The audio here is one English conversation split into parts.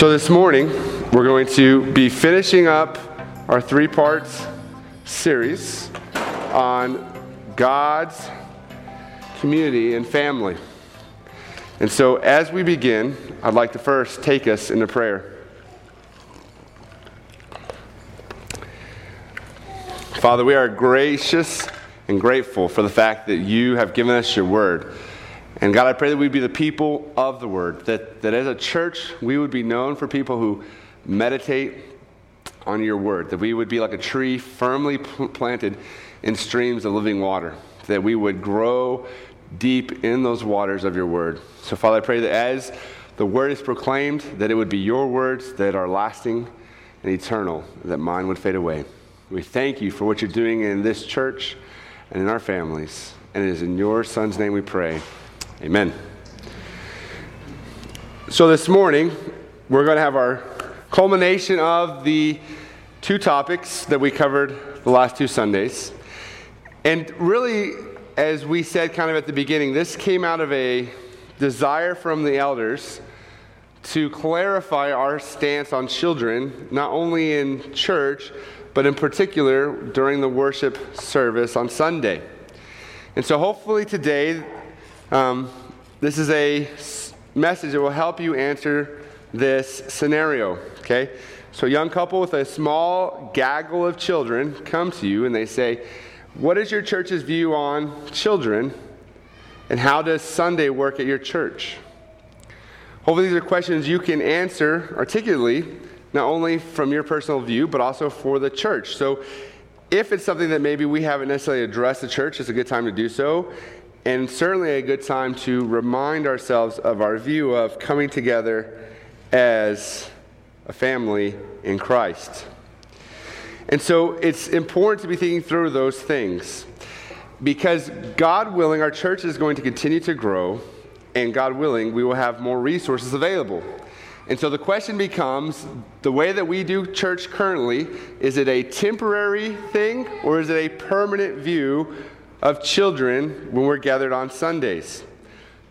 So, this morning, we're going to be finishing up our three parts series on God's community and family. And so, as we begin, I'd like to first take us into prayer. Father, we are gracious and grateful for the fact that you have given us your word. And God, I pray that we'd be the people of the Word, that, that as a church, we would be known for people who meditate on your Word, that we would be like a tree firmly planted in streams of living water, that we would grow deep in those waters of your Word. So, Father, I pray that as the Word is proclaimed, that it would be your words that are lasting and eternal, that mine would fade away. We thank you for what you're doing in this church and in our families. And it is in your Son's name we pray. Amen. So this morning, we're going to have our culmination of the two topics that we covered the last two Sundays. And really, as we said kind of at the beginning, this came out of a desire from the elders to clarify our stance on children, not only in church, but in particular during the worship service on Sunday. And so hopefully today, um, this is a message that will help you answer this scenario, okay? So, a young couple with a small gaggle of children come to you and they say, What is your church's view on children? And how does Sunday work at your church? Hopefully, these are questions you can answer articulately, not only from your personal view, but also for the church. So, if it's something that maybe we haven't necessarily addressed the church, it's a good time to do so and certainly a good time to remind ourselves of our view of coming together as a family in Christ. And so it's important to be thinking through those things because God willing, our church is going to continue to grow, and God willing, we will have more resources available. And so the question becomes the way that we do church currently, is it a temporary thing or is it a permanent view of children when we're gathered on Sundays.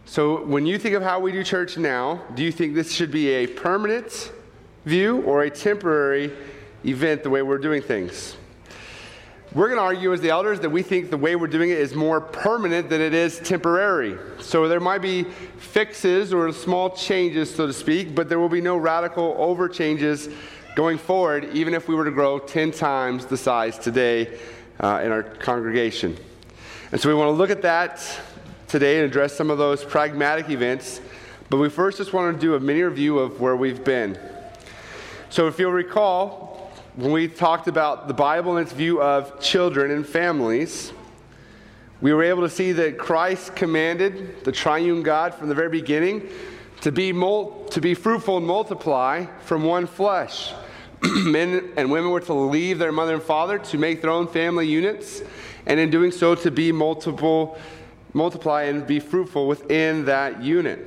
So, when you think of how we do church now, do you think this should be a permanent view or a temporary event the way we're doing things? We're going to argue as the elders that we think the way we're doing it is more permanent than it is temporary. So there might be fixes or small changes, so to speak, but there will be no radical over changes going forward, even if we were to grow 10 times the size today uh, in our congregation. And so we want to look at that today and address some of those pragmatic events. But we first just want to do a mini review of where we've been. So if you'll recall, when we talked about the Bible and its view of children and families, we were able to see that Christ commanded the triune God from the very beginning to be, mul- to be fruitful and multiply from one flesh. Men and women were to leave their mother and father to make their own family units and in doing so to be multiple, multiply and be fruitful within that unit.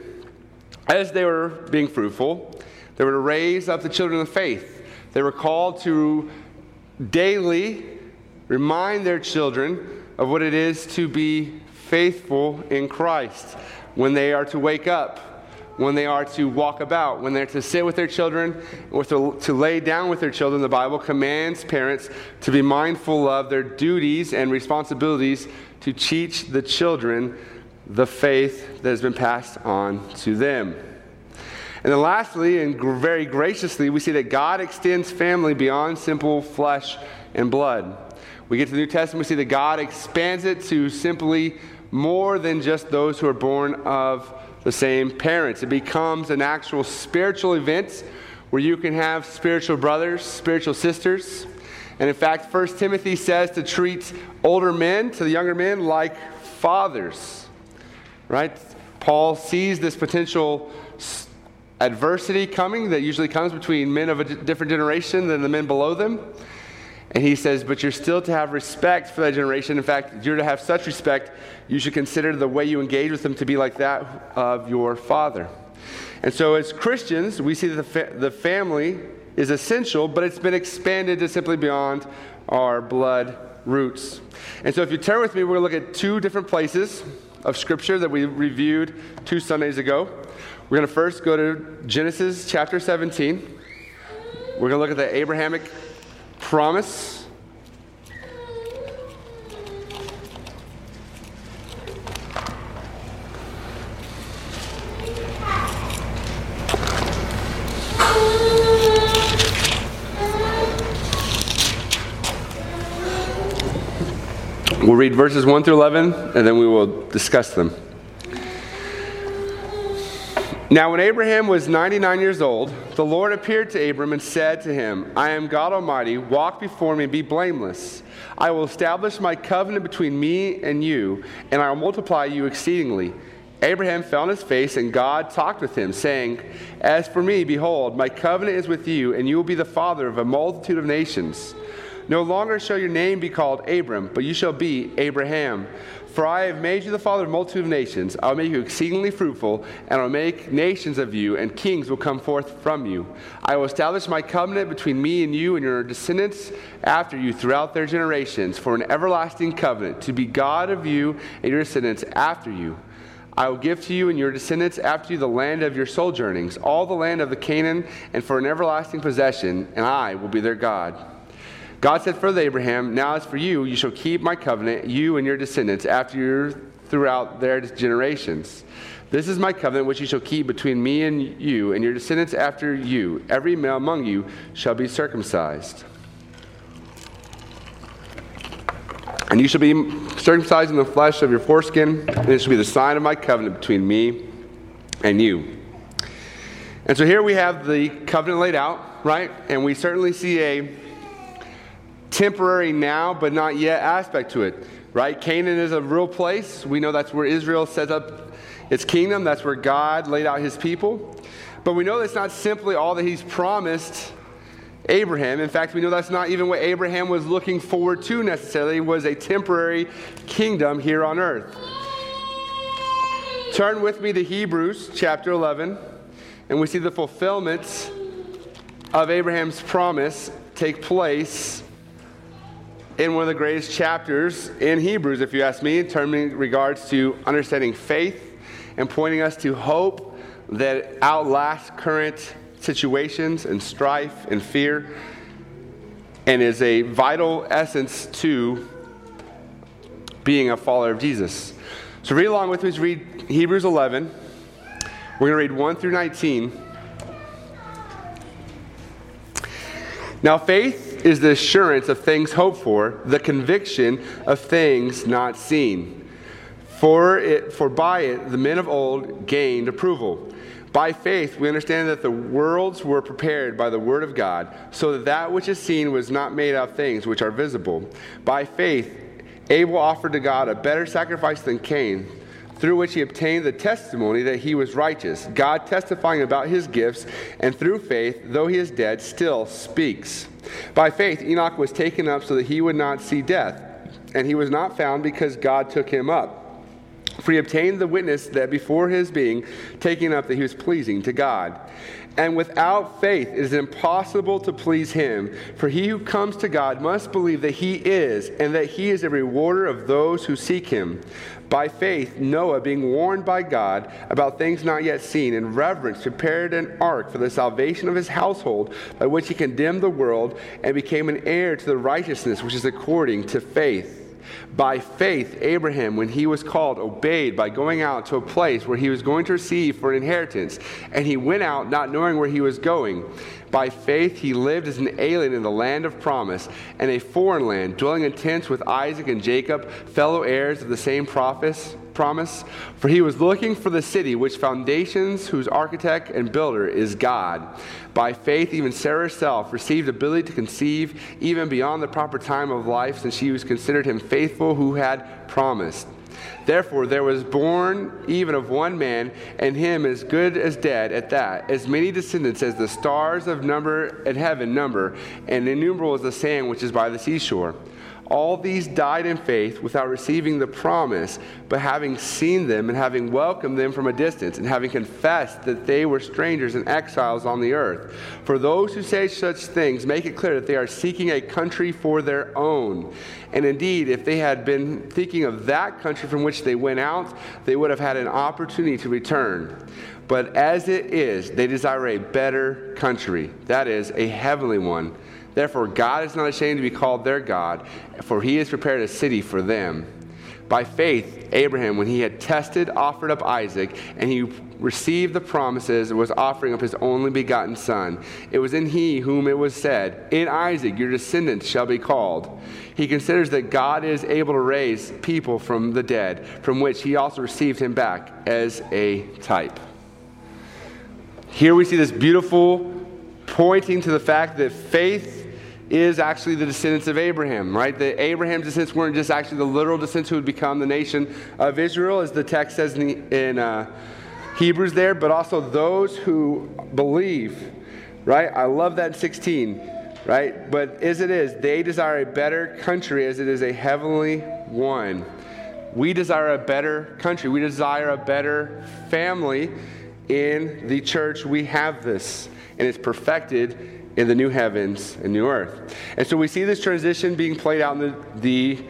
As they were being fruitful, they were to raise up the children of faith. They were called to daily remind their children of what it is to be faithful in Christ when they are to wake up when they are to walk about, when they're to sit with their children, or to, to lay down with their children. The Bible commands parents to be mindful of their duties and responsibilities to teach the children the faith that has been passed on to them. And then, lastly, and very graciously, we see that God extends family beyond simple flesh and blood. We get to the New Testament, we see that God expands it to simply more than just those who are born of the same parents. It becomes an actual spiritual event where you can have spiritual brothers, spiritual sisters. And in fact, 1 Timothy says to treat older men to the younger men like fathers. Right? Paul sees this potential adversity coming that usually comes between men of a different generation than the men below them. And he says, but you're still to have respect for that generation. In fact, you're to have such respect, you should consider the way you engage with them to be like that of your father. And so, as Christians, we see that the, fa- the family is essential, but it's been expanded to simply beyond our blood roots. And so, if you turn with me, we're going to look at two different places of Scripture that we reviewed two Sundays ago. We're We're going to first go to Genesis chapter 17. We're going to look at the Abrahamic promise. We'll read verses 1 through 11, and then we will discuss them. Now, when Abraham was 99 years old, the Lord appeared to Abram and said to him, I am God Almighty, walk before me and be blameless. I will establish my covenant between me and you, and I will multiply you exceedingly. Abraham fell on his face, and God talked with him, saying, As for me, behold, my covenant is with you, and you will be the father of a multitude of nations. No longer shall your name be called Abram, but you shall be Abraham. For I have made you the father of a multitude of nations. I will make you exceedingly fruitful, and I will make nations of you, and kings will come forth from you. I will establish my covenant between me and you and your descendants after you throughout their generations, for an everlasting covenant, to be God of you and your descendants after you. I will give to you and your descendants after you the land of your sojournings, all the land of the Canaan, and for an everlasting possession, and I will be their God. God said further Abraham, Now as for you, you shall keep my covenant, you and your descendants, after you throughout their generations. This is my covenant which you shall keep between me and you and your descendants after you. Every male among you shall be circumcised. And you shall be circumcised in the flesh of your foreskin, and it shall be the sign of my covenant between me and you. And so here we have the covenant laid out, right? And we certainly see a temporary now but not yet aspect to it, right? Canaan is a real place. We know that's where Israel set up its kingdom, that's where God laid out his people. But we know that's not simply all that he's promised Abraham. In fact, we know that's not even what Abraham was looking forward to necessarily, was a temporary kingdom here on earth. Turn with me to Hebrews chapter 11, and we see the fulfillment of Abraham's promise take place in one of the greatest chapters in Hebrews, if you ask me, in regards to understanding faith and pointing us to hope that outlasts current situations and strife and fear and is a vital essence to being a follower of Jesus. So read along with me, read Hebrews 11. We're going to read 1 through 19. Now, faith is the assurance of things hoped for, the conviction of things not seen. For, it, for by it the men of old gained approval. By faith, we understand that the worlds were prepared by the word of God, so that that which is seen was not made of things which are visible. By faith, Abel offered to God a better sacrifice than Cain through which he obtained the testimony that he was righteous, God testifying about his gifts, and through faith, though he is dead, still speaks. By faith, Enoch was taken up so that he would not see death, and he was not found because God took him up. For he obtained the witness that before his being taken up that he was pleasing to God. And without faith, it is impossible to please him. For he who comes to God must believe that he is, and that he is a rewarder of those who seek him. By faith, Noah, being warned by God about things not yet seen, in reverence prepared an ark for the salvation of his household, by which he condemned the world and became an heir to the righteousness which is according to faith. By faith, Abraham, when he was called, obeyed by going out to a place where he was going to receive for an inheritance. And he went out not knowing where he was going. By faith, he lived as an alien in the land of promise and a foreign land, dwelling in tents with Isaac and Jacob, fellow heirs of the same promise. Promise, for he was looking for the city which foundations, whose architect and builder is God. By faith, even Sarah herself received ability to conceive even beyond the proper time of life, since she was considered him faithful who had promised. Therefore, there was born even of one man, and him as good as dead at that, as many descendants as the stars of number in heaven number, and innumerable as the sand which is by the seashore. All these died in faith without receiving the promise, but having seen them and having welcomed them from a distance, and having confessed that they were strangers and exiles on the earth. For those who say such things make it clear that they are seeking a country for their own. And indeed, if they had been thinking of that country from which they went out, they would have had an opportunity to return. But as it is, they desire a better country, that is, a heavenly one. Therefore, God is not ashamed to be called their God, for he has prepared a city for them. By faith, Abraham, when he had tested, offered up Isaac, and he received the promises and was offering up his only begotten son. It was in he whom it was said, In Isaac your descendants shall be called. He considers that God is able to raise people from the dead, from which he also received him back as a type. Here we see this beautiful pointing to the fact that faith is actually the descendants of Abraham, right? The Abraham's descendants weren't just actually the literal descendants who would become the nation of Israel, as the text says in, the, in uh, Hebrews there, but also those who believe, right? I love that 16, right? But as it is, they desire a better country as it is a heavenly one. We desire a better country. We desire a better family in the church. We have this, and it's perfected in the new heavens and new earth. And so we see this transition being played out in the, the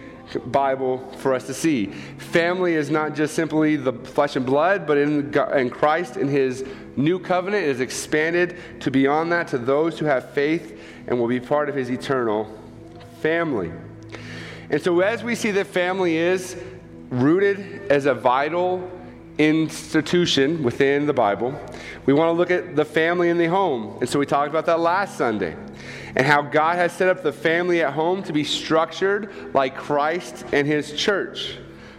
Bible for us to see. Family is not just simply the flesh and blood, but in, in Christ, in His new covenant, it is expanded to beyond that to those who have faith and will be part of His eternal family. And so, as we see that family is rooted as a vital institution within the Bible, we want to look at the family in the home. And so we talked about that last Sunday and how God has set up the family at home to be structured like Christ and his church.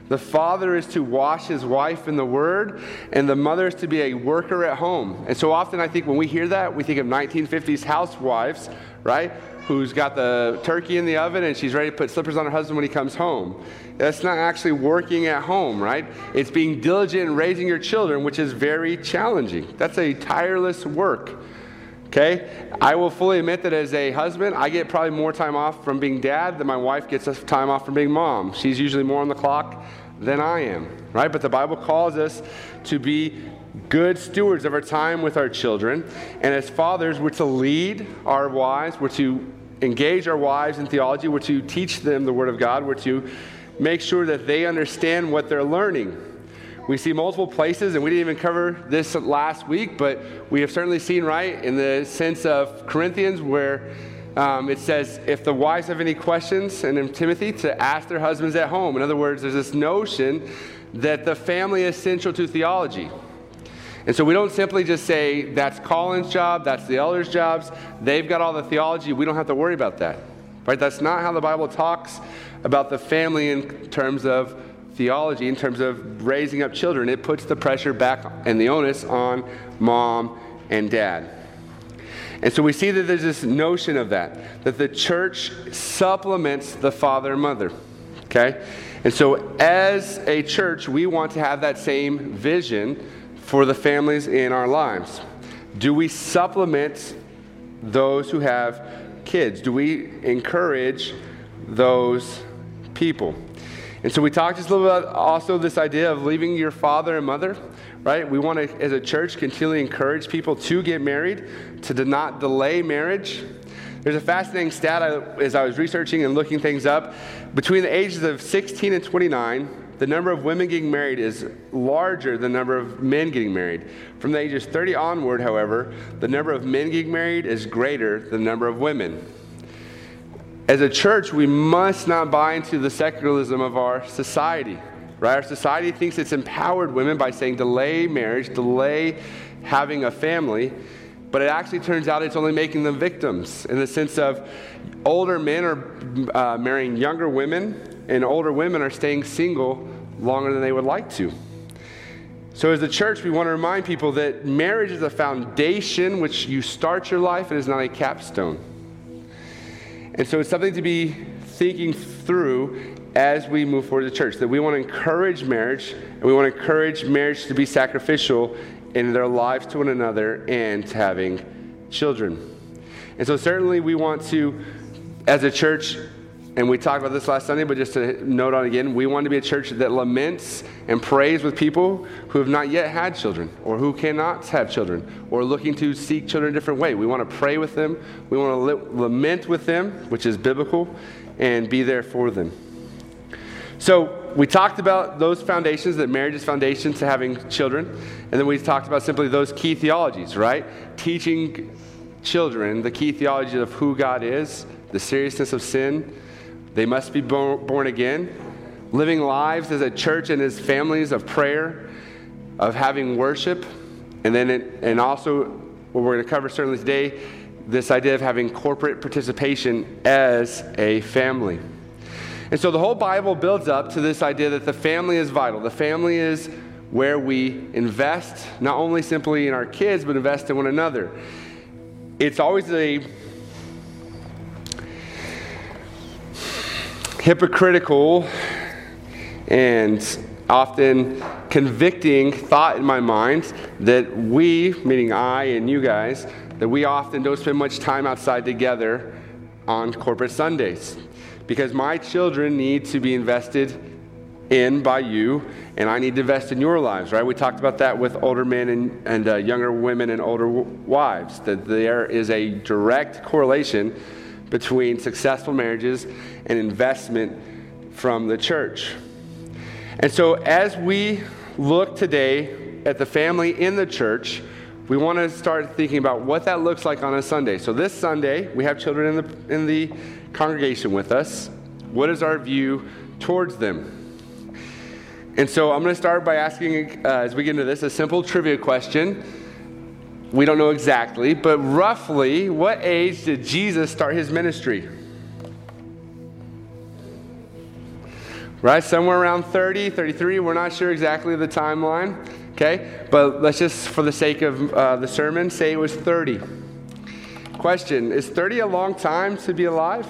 The father is to wash his wife in the word, and the mother is to be a worker at home. And so often I think when we hear that, we think of 1950s housewives, right? who's got the turkey in the oven and she's ready to put slippers on her husband when he comes home. That's not actually working at home, right? It's being diligent in raising your children, which is very challenging. That's a tireless work. Okay? I will fully admit that as a husband, I get probably more time off from being dad than my wife gets time off from being mom. She's usually more on the clock than I am, right? But the Bible calls us to be good stewards of our time with our children. And as fathers, we're to lead our wives, we're to engage our wives in theology, we're to teach them the Word of God, we're to make sure that they understand what they're learning. We see multiple places, and we didn't even cover this last week, but we have certainly seen, right, in the sense of Corinthians, where um, it says, if the wives have any questions, and in Timothy, to ask their husbands at home. In other words, there's this notion that the family is central to theology. And so we don't simply just say that's Colin's job, that's the elders' jobs, they've got all the theology, we don't have to worry about that. Right? That's not how the Bible talks about the family in terms of theology, in terms of raising up children. It puts the pressure back and the onus on mom and dad. And so we see that there's this notion of that, that the church supplements the father and mother. Okay? And so as a church, we want to have that same vision for the families in our lives? Do we supplement those who have kids? Do we encourage those people? And so we talked just a little about also this idea of leaving your father and mother, right? We want to, as a church, continually encourage people to get married, to not delay marriage. There's a fascinating stat I, as I was researching and looking things up. Between the ages of 16 and 29, the number of women getting married is larger than the number of men getting married. From the ages 30 onward, however, the number of men getting married is greater than the number of women. As a church, we must not buy into the secularism of our society. Right? Our society thinks it's empowered women by saying delay marriage, delay having a family, but it actually turns out it's only making them victims in the sense of older men are uh, marrying younger women and older women are staying single longer than they would like to. So, as a church, we want to remind people that marriage is a foundation which you start your life, it is not a capstone. And so, it's something to be thinking through as we move forward to church that we want to encourage marriage and we want to encourage marriage to be sacrificial in their lives to one another and having children. And so, certainly, we want to, as a church, and we talked about this last Sunday, but just to note on again, we want to be a church that laments and prays with people who have not yet had children or who cannot have children or looking to seek children a different way. We want to pray with them, we want to lament with them, which is biblical, and be there for them. So, we talked about those foundations, that marriage is foundation to having children. And then we talked about simply those key theologies, right? Teaching children the key theology of who God is, the seriousness of sin. They must be born, again. Living lives as a church and as families of prayer, of having worship. And then, it, and also, what we're going to cover certainly today, this idea of having corporate participation as a family. And so the whole Bible builds up to this idea that the family is vital. The family is where we invest, not only simply in our kids, but invest in one another. It's always a hypocritical and often convicting thought in my mind that we, meaning I and you guys, that we often don't spend much time outside together on corporate Sundays because my children need to be invested in by you, and I need to invest in your lives, right? We talked about that with older men and, and uh, younger women and older w- wives, that there is a direct correlation between successful marriages and investment from the church. And so, as we look today at the family in the church, we want to start thinking about what that looks like on a Sunday. So, this Sunday, we have children in the, in the congregation with us, what is our view towards them? And so I'm going to start by asking, uh, as we get into this, a simple trivia question. We don't know exactly, but roughly, what age did Jesus start his ministry? Right, somewhere around 30, 33. We're not sure exactly the timeline, okay? But let's just, for the sake of uh, the sermon, say it was 30. Question Is 30 a long time to be alive?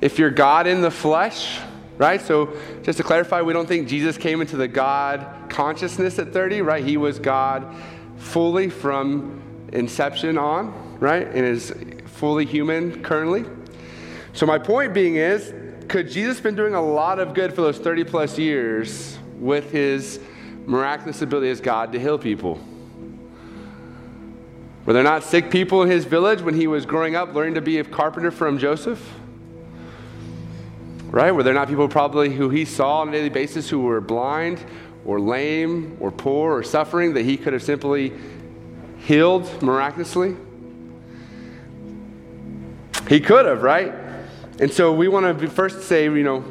If you're God in the flesh, right? So, just to clarify, we don't think Jesus came into the God consciousness at 30, right? He was God fully from inception on, right? And is fully human currently. So, my point being is, could Jesus been doing a lot of good for those 30 plus years with his miraculous ability as God to heal people? Were there not sick people in his village when he was growing up, learning to be a carpenter from Joseph? Right? Were there not people probably who he saw on a daily basis who were blind or lame or poor or suffering that he could have simply healed miraculously? He could have, right? And so we want to first say, you know,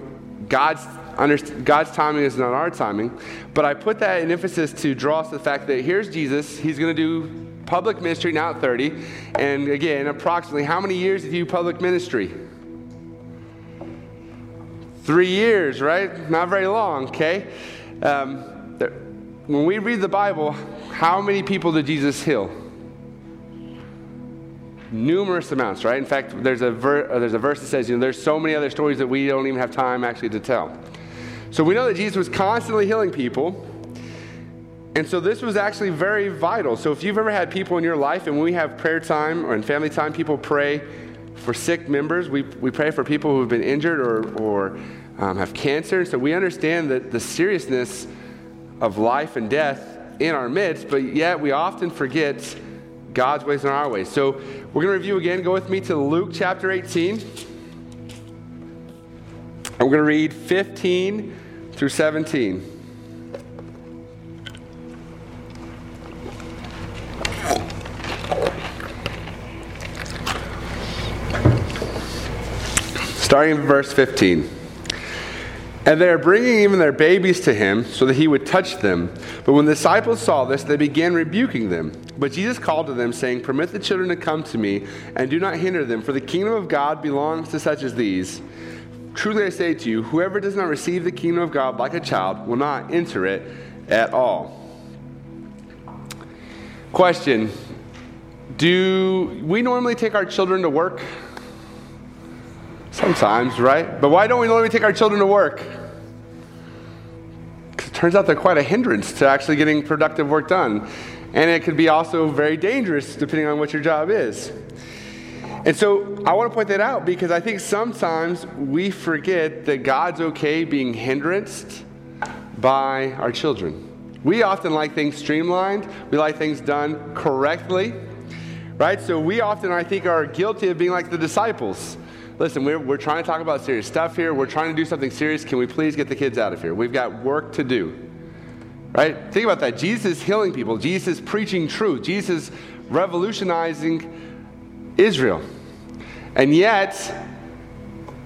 God's, God's timing is not our timing. But I put that in emphasis to draw us to the fact that here's Jesus. He's going to do public ministry now at 30. And again, approximately how many years did you do public ministry? Three years, right? Not very long, okay? Um, there, when we read the Bible, how many people did Jesus heal? Numerous amounts, right? In fact, there's a, ver- uh, there's a verse that says, you know, there's so many other stories that we don't even have time actually to tell. So we know that Jesus was constantly healing people. And so this was actually very vital. So if you've ever had people in your life, and we have prayer time or in family time, people pray for sick members. We, we pray for people who have been injured or, or um, have cancer. So we understand that the seriousness of life and death in our midst, but yet we often forget God's ways and our ways. So we're going to review again. Go with me to Luke chapter 18. I'm going to read 15 through 17. Starting in verse 15. And they are bringing even their babies to him so that he would touch them. But when the disciples saw this, they began rebuking them. But Jesus called to them, saying, Permit the children to come to me, and do not hinder them, for the kingdom of God belongs to such as these. Truly I say to you, whoever does not receive the kingdom of God like a child will not enter it at all. Question Do we normally take our children to work? Sometimes, right? But why don't we normally take our children to work? Because it turns out they're quite a hindrance to actually getting productive work done. And it could be also very dangerous depending on what your job is. And so I want to point that out because I think sometimes we forget that God's okay being hindered by our children. We often like things streamlined, we like things done correctly, right? So we often, I think, are guilty of being like the disciples listen, we're, we're trying to talk about serious stuff here. We're trying to do something serious. Can we please get the kids out of here? We've got work to do. Right? Think about that. Jesus healing people, Jesus preaching truth, Jesus revolutionizing Israel. And yet,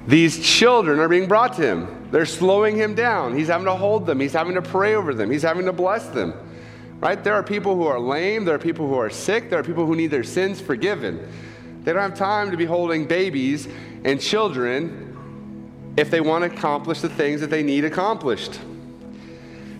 these children are being brought to him. They're slowing him down. He's having to hold them, he's having to pray over them, he's having to bless them. Right? There are people who are lame, there are people who are sick, there are people who need their sins forgiven. They don't have time to be holding babies and children if they want to accomplish the things that they need accomplished.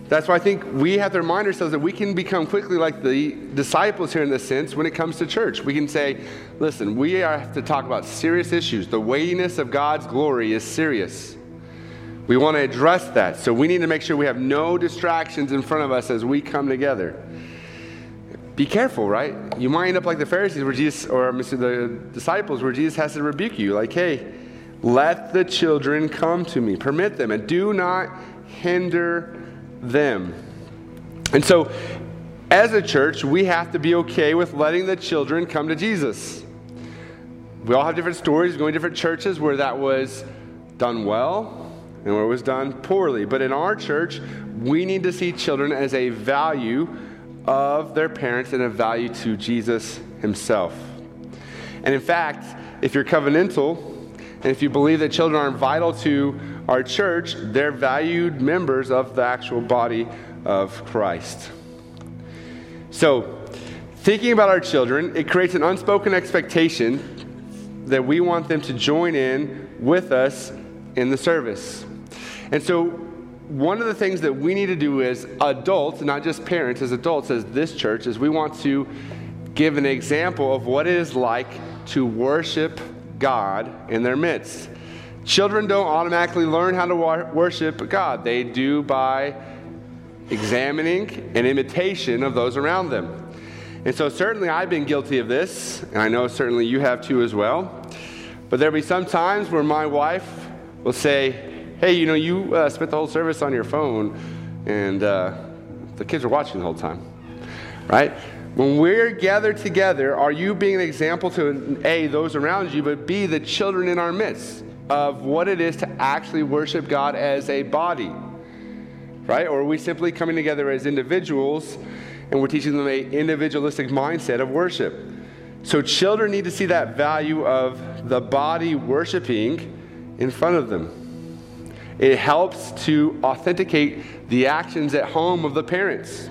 That's why I think we have to remind ourselves that we can become quickly like the disciples here in this sense when it comes to church. We can say, listen, we have to talk about serious issues. The weightiness of God's glory is serious. We want to address that. So we need to make sure we have no distractions in front of us as we come together. Be careful, right? You might end up like the Pharisees where Jesus, or the disciples where Jesus has to rebuke you. Like, hey, let the children come to me. Permit them and do not hinder them. And so, as a church, we have to be okay with letting the children come to Jesus. We all have different stories, going to different churches where that was done well and where it was done poorly. But in our church, we need to see children as a value of their parents and a value to Jesus himself. And in fact, if you're covenantal, and if you believe that children are vital to our church, they're valued members of the actual body of Christ. So, thinking about our children, it creates an unspoken expectation that we want them to join in with us in the service. And so, one of the things that we need to do as adults, not just parents, as adults, as this church, is we want to give an example of what it is like to worship God in their midst. Children don't automatically learn how to worship God, they do by examining and imitation of those around them. And so, certainly, I've been guilty of this, and I know certainly you have too as well. But there'll be some times where my wife will say, hey, you know, you uh, spent the whole service on your phone and uh, the kids are watching the whole time, right? When we're gathered together, are you being an example to A, those around you, but B, the children in our midst of what it is to actually worship God as a body? Right? Or are we simply coming together as individuals and we're teaching them an individualistic mindset of worship? So children need to see that value of the body worshiping in front of them. It helps to authenticate the actions at home of the parents.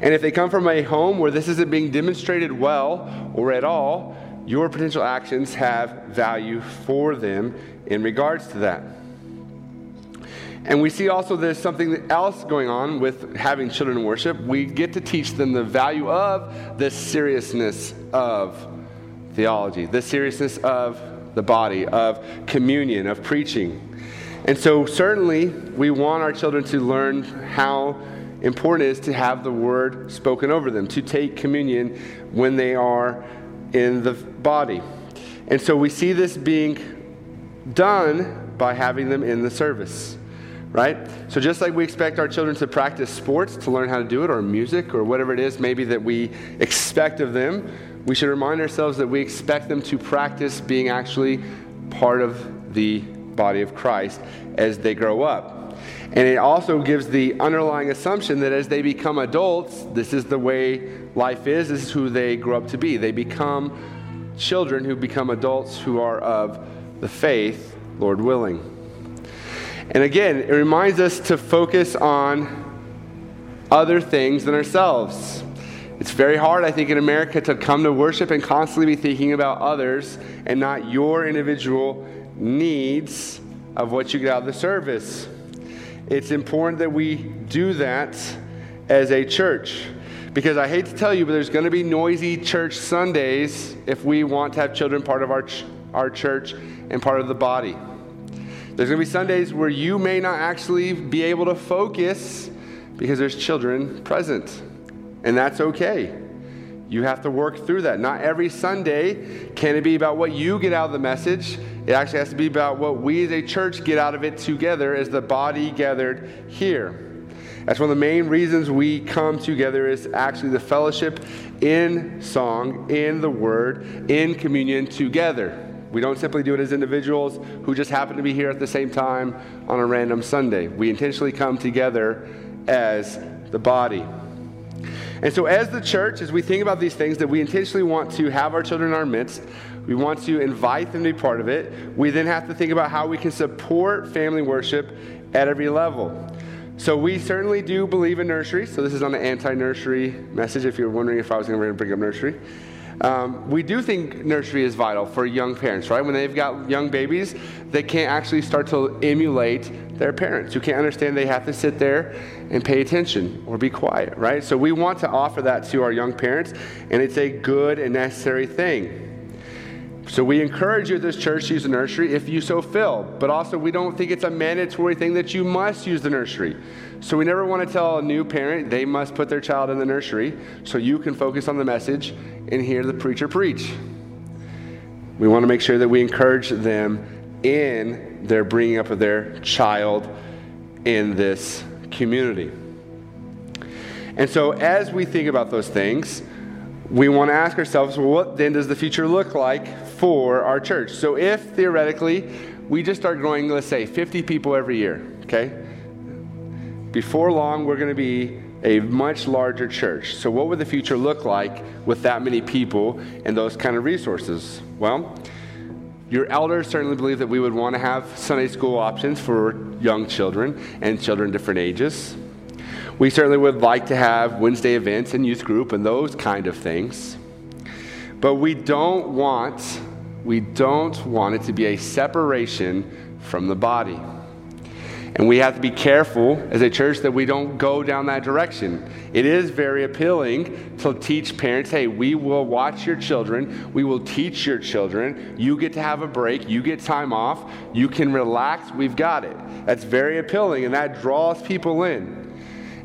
And if they come from a home where this isn't being demonstrated well or at all, your potential actions have value for them in regards to that. And we see also there's something else going on with having children worship. We get to teach them the value of the seriousness of theology, the seriousness of the body, of communion, of preaching. And so, certainly, we want our children to learn how important it is to have the word spoken over them, to take communion when they are in the body. And so, we see this being done by having them in the service, right? So, just like we expect our children to practice sports to learn how to do it, or music, or whatever it is maybe that we expect of them, we should remind ourselves that we expect them to practice being actually part of the body of Christ as they grow up. And it also gives the underlying assumption that as they become adults, this is the way life is, this is who they grow up to be. They become children who become adults who are of the faith, Lord willing. And again, it reminds us to focus on other things than ourselves. It's very hard, I think, in America to come to worship and constantly be thinking about others and not your individual needs of what you get out of the service. It's important that we do that as a church. Because I hate to tell you, but there's going to be noisy church Sundays if we want to have children part of our, our church and part of the body. There's going to be Sundays where you may not actually be able to focus because there's children present. And that's okay. You have to work through that. Not every Sunday can it be about what you get out of the message. It actually has to be about what we as a church get out of it together as the body gathered here. That's one of the main reasons we come together is actually the fellowship in song, in the word, in communion together. We don't simply do it as individuals who just happen to be here at the same time on a random Sunday. We intentionally come together as the body. And so, as the church, as we think about these things, that we intentionally want to have our children in our midst, we want to invite them to be part of it. We then have to think about how we can support family worship at every level. So, we certainly do believe in nursery. So, this is on the anti nursery message if you're wondering if I was going to bring up nursery. Um, we do think nursery is vital for young parents, right? When they've got young babies, they can't actually start to emulate their parents who can't understand they have to sit there and pay attention or be quiet, right? So we want to offer that to our young parents, and it's a good and necessary thing. So we encourage you at this church to use the nursery if you so feel, but also we don't think it's a mandatory thing that you must use the nursery. So we never want to tell a new parent they must put their child in the nursery so you can focus on the message and hear the preacher preach. We want to make sure that we encourage them in their bringing up of their child in this community. And so, as we think about those things, we want to ask ourselves, well, what then does the future look like for our church? So, if theoretically we just start growing, let's say, 50 people every year, okay? Before long, we're going to be a much larger church. So, what would the future look like with that many people and those kind of resources? Well, your elders certainly believe that we would want to have Sunday school options for young children and children different ages. We certainly would like to have Wednesday events and youth group and those kind of things. But we don't want we don't want it to be a separation from the body. And we have to be careful as a church that we don't go down that direction. It is very appealing to teach parents hey, we will watch your children, we will teach your children. You get to have a break, you get time off, you can relax, we've got it. That's very appealing, and that draws people in.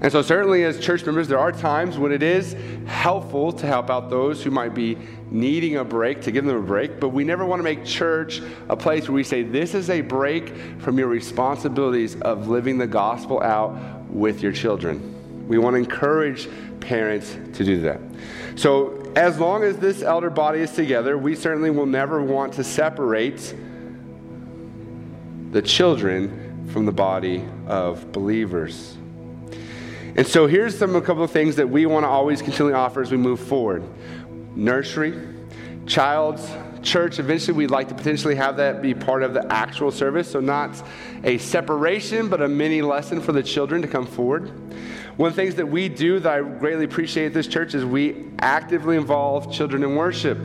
And so, certainly, as church members, there are times when it is helpful to help out those who might be needing a break, to give them a break. But we never want to make church a place where we say, this is a break from your responsibilities of living the gospel out with your children. We want to encourage parents to do that. So, as long as this elder body is together, we certainly will never want to separate the children from the body of believers. And so here's some a couple of things that we want to always continually offer as we move forward. Nursery, child's church, eventually we'd like to potentially have that be part of the actual service. So not a separation, but a mini lesson for the children to come forward. One of the things that we do that I greatly appreciate at this church is we actively involve children in worship.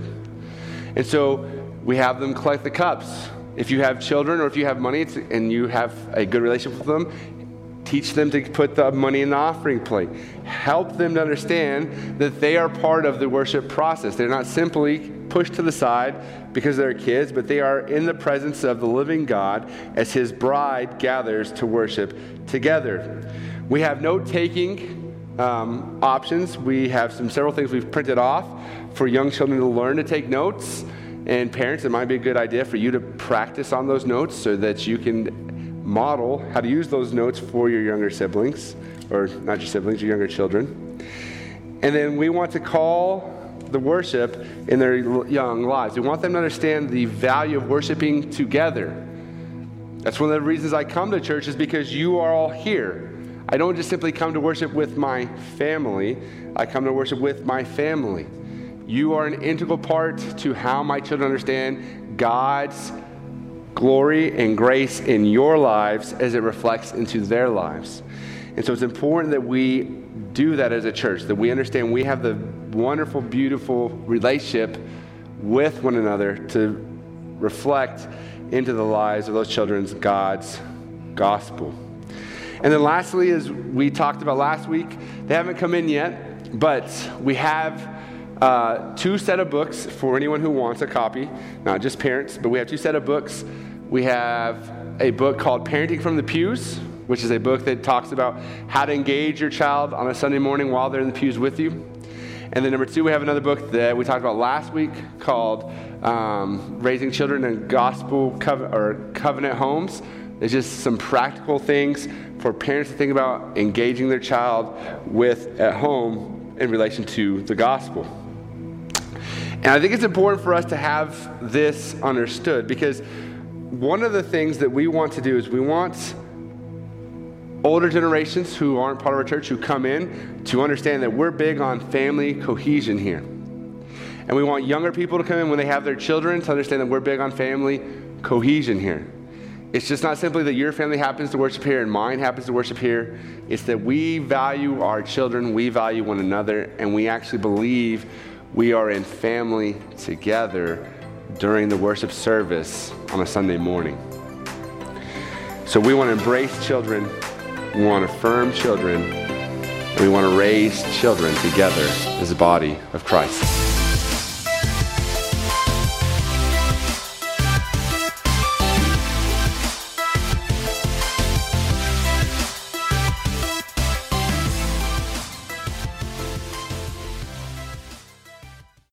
And so we have them collect the cups. If you have children or if you have money and you have a good relationship with them, Teach them to put the money in the offering plate. Help them to understand that they are part of the worship process. They're not simply pushed to the side because they're kids, but they are in the presence of the living God as his bride gathers to worship together. We have note taking um, options. We have some several things we've printed off for young children to learn to take notes. And parents, it might be a good idea for you to practice on those notes so that you can model how to use those notes for your younger siblings, or not your siblings, your younger children. And then we want to call the worship in their young lives. We want them to understand the value of worshiping together. That's one of the reasons I come to church is because you are all here. I don't just simply come to worship with my family, I come to worship with my family. You are an integral part to how my children understand God's glory and grace in your lives as it reflects into their lives. And so it's important that we do that as a church, that we understand we have the wonderful, beautiful relationship with one another to reflect into the lives of those children's God's gospel. And then lastly, as we talked about last week, they haven't come in yet, but we have uh, two set of books for anyone who wants a copy, not just parents, but we have two set of books we have a book called Parenting from the Pews, which is a book that talks about how to engage your child on a Sunday morning while they're in the pews with you. And then number two, we have another book that we talked about last week called um, Raising Children in Gospel Cove- or Covenant Homes. It's just some practical things for parents to think about engaging their child with at home in relation to the gospel. And I think it's important for us to have this understood because one of the things that we want to do is we want older generations who aren't part of our church who come in to understand that we're big on family cohesion here. And we want younger people to come in when they have their children to understand that we're big on family cohesion here. It's just not simply that your family happens to worship here and mine happens to worship here. It's that we value our children, we value one another, and we actually believe we are in family together during the worship service on a Sunday morning. So we want to embrace children, we want to affirm children, and we want to raise children together as a body of Christ.